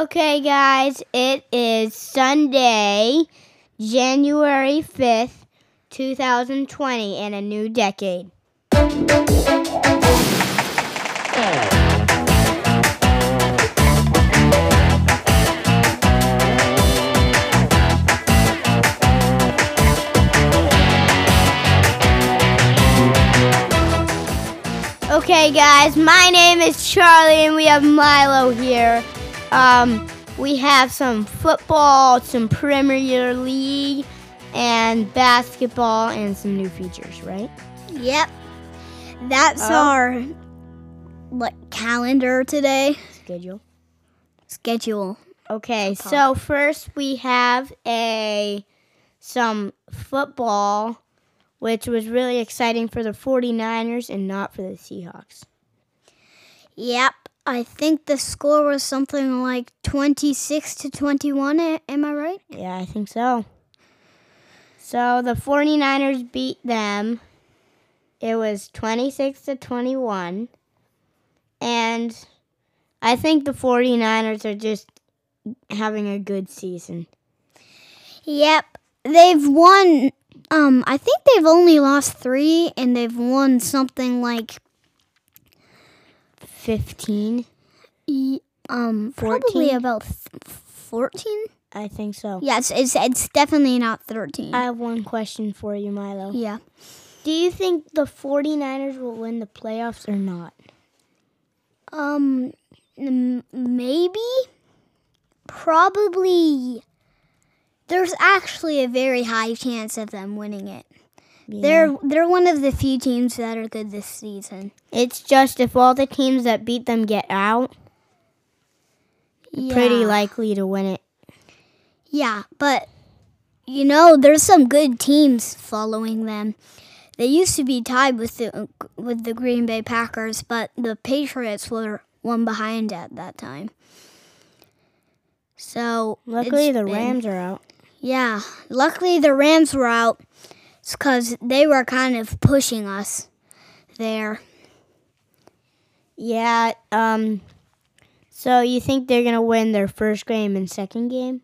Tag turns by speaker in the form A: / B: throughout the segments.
A: Okay, guys, it is Sunday, January 5th, 2020, and a new decade. Okay, guys, my name is Charlie, and we have Milo here. Um, we have some football, some Premier League, and basketball, and some new features, right?
B: Yep. That's
A: Oh.
B: our like calendar today.
A: Schedule.
B: Schedule.
A: Okay, so first we have a some football, which was really exciting for the 49ers and not for the Seahawks.
B: Yep. I think the score was something like 26 to 21. Am I right?
A: Yeah, I think so. So the 49ers beat them. It was 26 to 21. And I think the 49ers are just having a good season.
B: Yep. They've won um I think they've only lost 3 and they've won something like
A: 15,
B: e- um probably about 14.
A: I think so.
B: Yes, it's it's definitely not 13.
A: I have one question for you, Milo.
B: yeah.
A: Do you think the 49ers will win the playoffs or not?
B: Um, maybe, probably. There's actually a very high chance of them winning it. They're they're one of the few teams that are good this season.
A: It's just if all the teams that beat them get out, pretty likely to win it.
B: Yeah, but you know, there's some good teams following them. They used to be tied with the with the Green Bay Packers, but the Patriots were one behind at that time. So
A: Luckily, the
B: been-
A: Rams are out.
B: Yeah, luckily the Rams were out because they were kind of pushing us there.
A: Yeah. Um. So you think they're gonna win their first game and second game?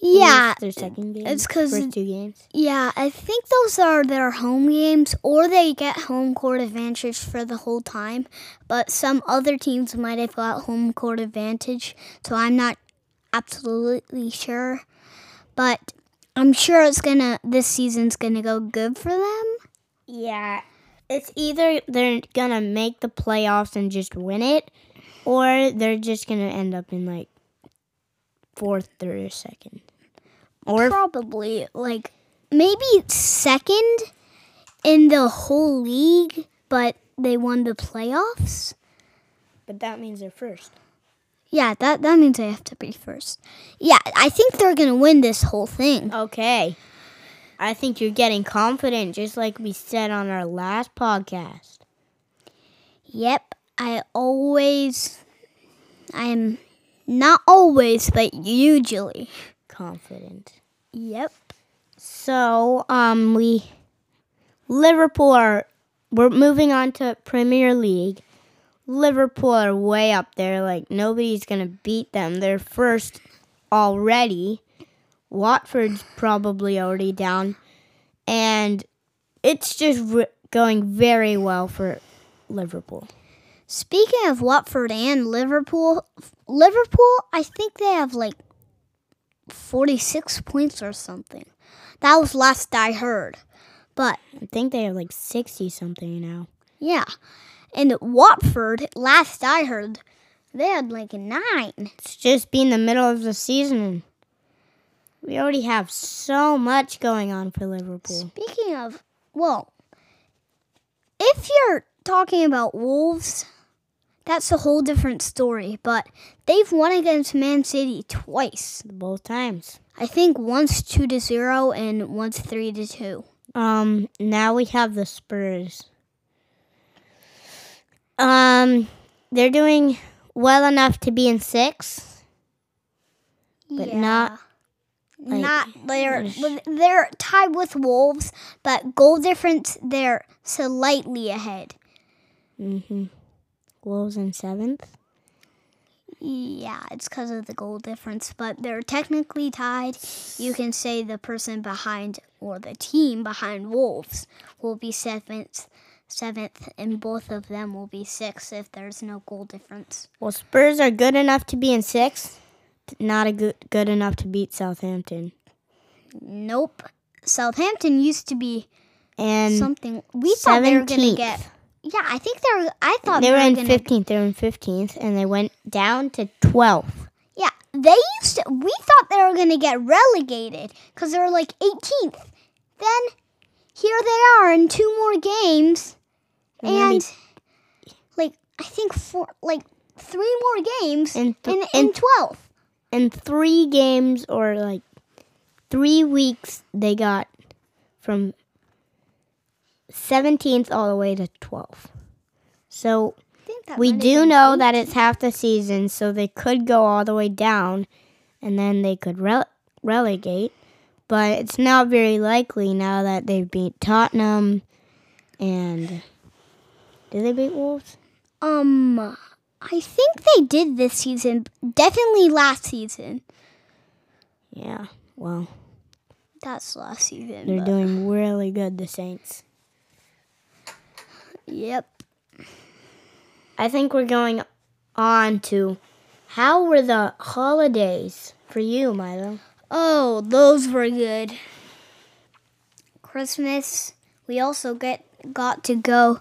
B: Yeah,
A: their second game.
B: it's 'cause
A: first two games.
B: yeah, I think those are their home games, or they get home court advantage for the whole time. But some other teams might have got home court advantage, so I'm not absolutely sure. But I'm sure it's gonna. This season's gonna go good for them.
A: Yeah. It's either they're gonna make the playoffs and just win it, or they're just gonna end up in like fourth or second. Or
B: Probably like maybe second in the whole league, but they won the playoffs.
A: but that means they're first.
B: Yeah, that that means they have to be first. Yeah, I think they're gonna win this whole thing.
A: Okay. I think you're getting confident, just like we said on our last podcast.
B: Yep, I always, I'm not always, but usually.
A: Confident.
B: Yep.
A: So, um, we Liverpool are we're moving on to Premier League. Liverpool are way up there. Like nobody's gonna beat them. They're first already. Watford's probably already down, and it's just re- going very well for Liverpool.
B: Speaking of Watford and Liverpool, Liverpool, I think they have like 46 points or something. That was last I heard. But
A: I think they have like sixty something now.
B: yeah, and Watford, last I heard, they had like a nine.
A: It's just being the middle of the season. We already have so much going on for Liverpool.
B: Speaking of, well, if you're talking about Wolves, that's a whole different story. But they've won against Man City twice.
A: Both times.
B: I think once two to zero and once three to two.
A: Um, now we have the Spurs. Um, they're doing well enough to be in six, but not like,
B: not they're they're tied with Wolves, but goal difference they're slightly ahead.
A: Mm-hmm. Wolves in seventh.
B: Yeah, it's because of the goal difference, but they're technically tied. You can say the person behind or the team behind Wolves will be seventh, seventh, and both of them will be sixth if there's no goal difference.
A: Well, Spurs are good enough to be in sixth, not a good good enough to beat Southampton.
B: Nope. Southampton used to be
A: And
B: something. We thought they were going to get. Yeah, I think they're. I thought
A: they were in fifteenth. They were in fifteenth, and they went down to twelfth.
B: Yeah, they used to. We thought they were going to get relegated because they were like 18th. Then here they are in two more games,
A: And
B: and like I think four, like three more games
A: In th-
B: in
A: in-
B: 12th.
A: in three games or like three weeks they got from 17th all the way to 12th so
B: I think that
A: we do know that it's half the season so they could go all the way down and then they could rele- relegate. But it's not very likely now that they've beat tottenham and did they beat wolves
B: Um, I think they did this season. Definitely last season.
A: yeah well
B: That's last season.
A: they're doing really good the saints
B: Yep.
A: I think we're going on to how were the holidays for you, Milo?
B: Oh, those were good. Christmas. We also get got to go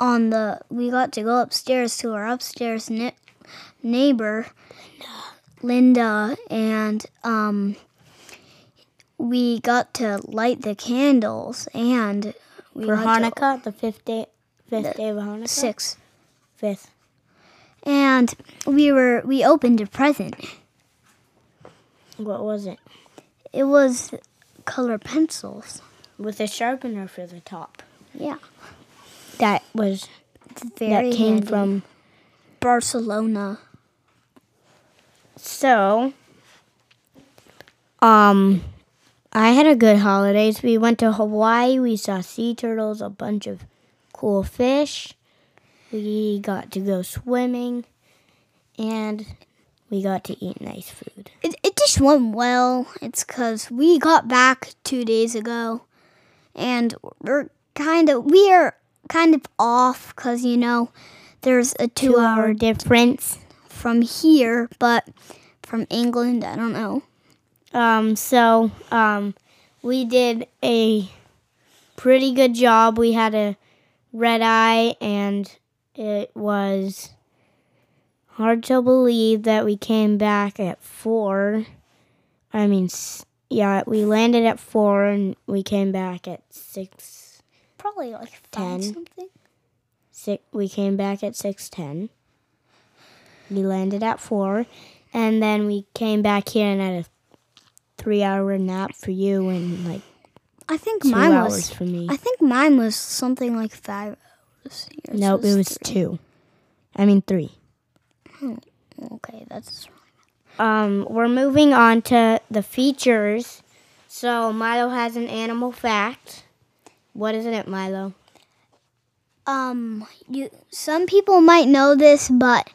B: on the. We got to go upstairs to our upstairs ne- neighbor, Linda, and um, we got to light the candles and we
A: For
B: got to-
A: Hanukkah, the fifth day, fifth day of Hanukkah.
B: sixth,
A: fifth,
B: and we were we opened a present.
A: What was it?
B: It was color pencils.
A: With a sharpener for the top.
B: Yeah,
A: That was
B: very
A: that came
B: handy.
A: from.
B: Barcelona.
A: So, um, I had a good holidays. We went to Hawaii. We saw sea turtles, a bunch of cool fish. We got to go swimming, and we got to eat nice food.
B: It, it just went well. It's because we got back two days ago, and we're kind of we are kind of off because you know there's a two,
A: Two
B: hour
A: hour difference.
B: from here, but from England, I don't know.
A: Um, so um, we did a pretty good job. We had a red eye, and it was hard to believe that we came back at four. I mean, yeah, we landed at four, and we came back at six.
B: Probably like
A: Ten.
B: something.
A: Six. We came back at six ten. We landed at four, and then we came back here and had a three-hour nap for you, and like
B: I think
A: two
B: mine
A: hours
B: was.
A: for me.
B: I think mine was something like five hours. Yours
A: Nope, it was
B: three.
A: two. I mean three.
B: Okay, that's
A: Um, we're moving on to the features. So Milo has an animal fact. What is it, Milo?
B: Um, you some people might know this, but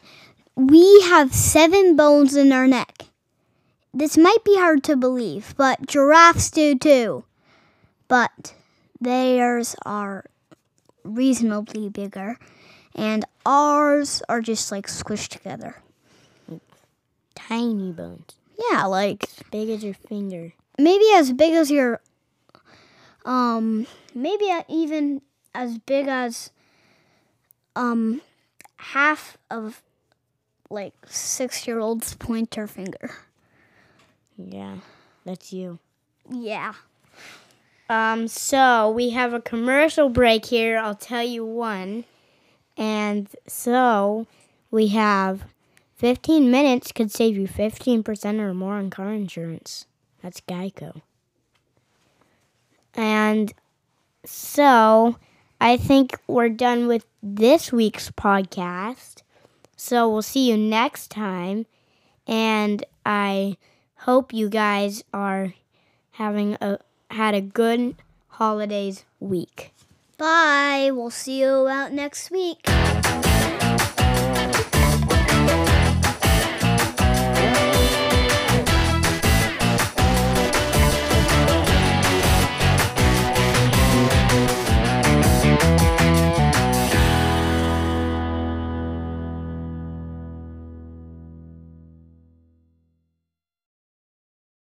B: we have seven bones in our neck. This might be hard to believe, but giraffes do too. But theirs are reasonably bigger, and ours are just like squished together.
A: Tiny bones,
B: Yeah, like as
A: big as your finger.
B: maybe as big as your um maybe even as big as um half of like six year old's pointer finger
A: Yeah, that's you.
B: yeah
A: Um, so we have a commercial break here. I'll tell you one. And so we have 15 minutes could save you 15% or more on car insurance. That's Geico. And so I think we're done with this week's podcast. So we'll see you next time. And I hope you guys are having a had a good holidays week.
B: bye we'll see you out next week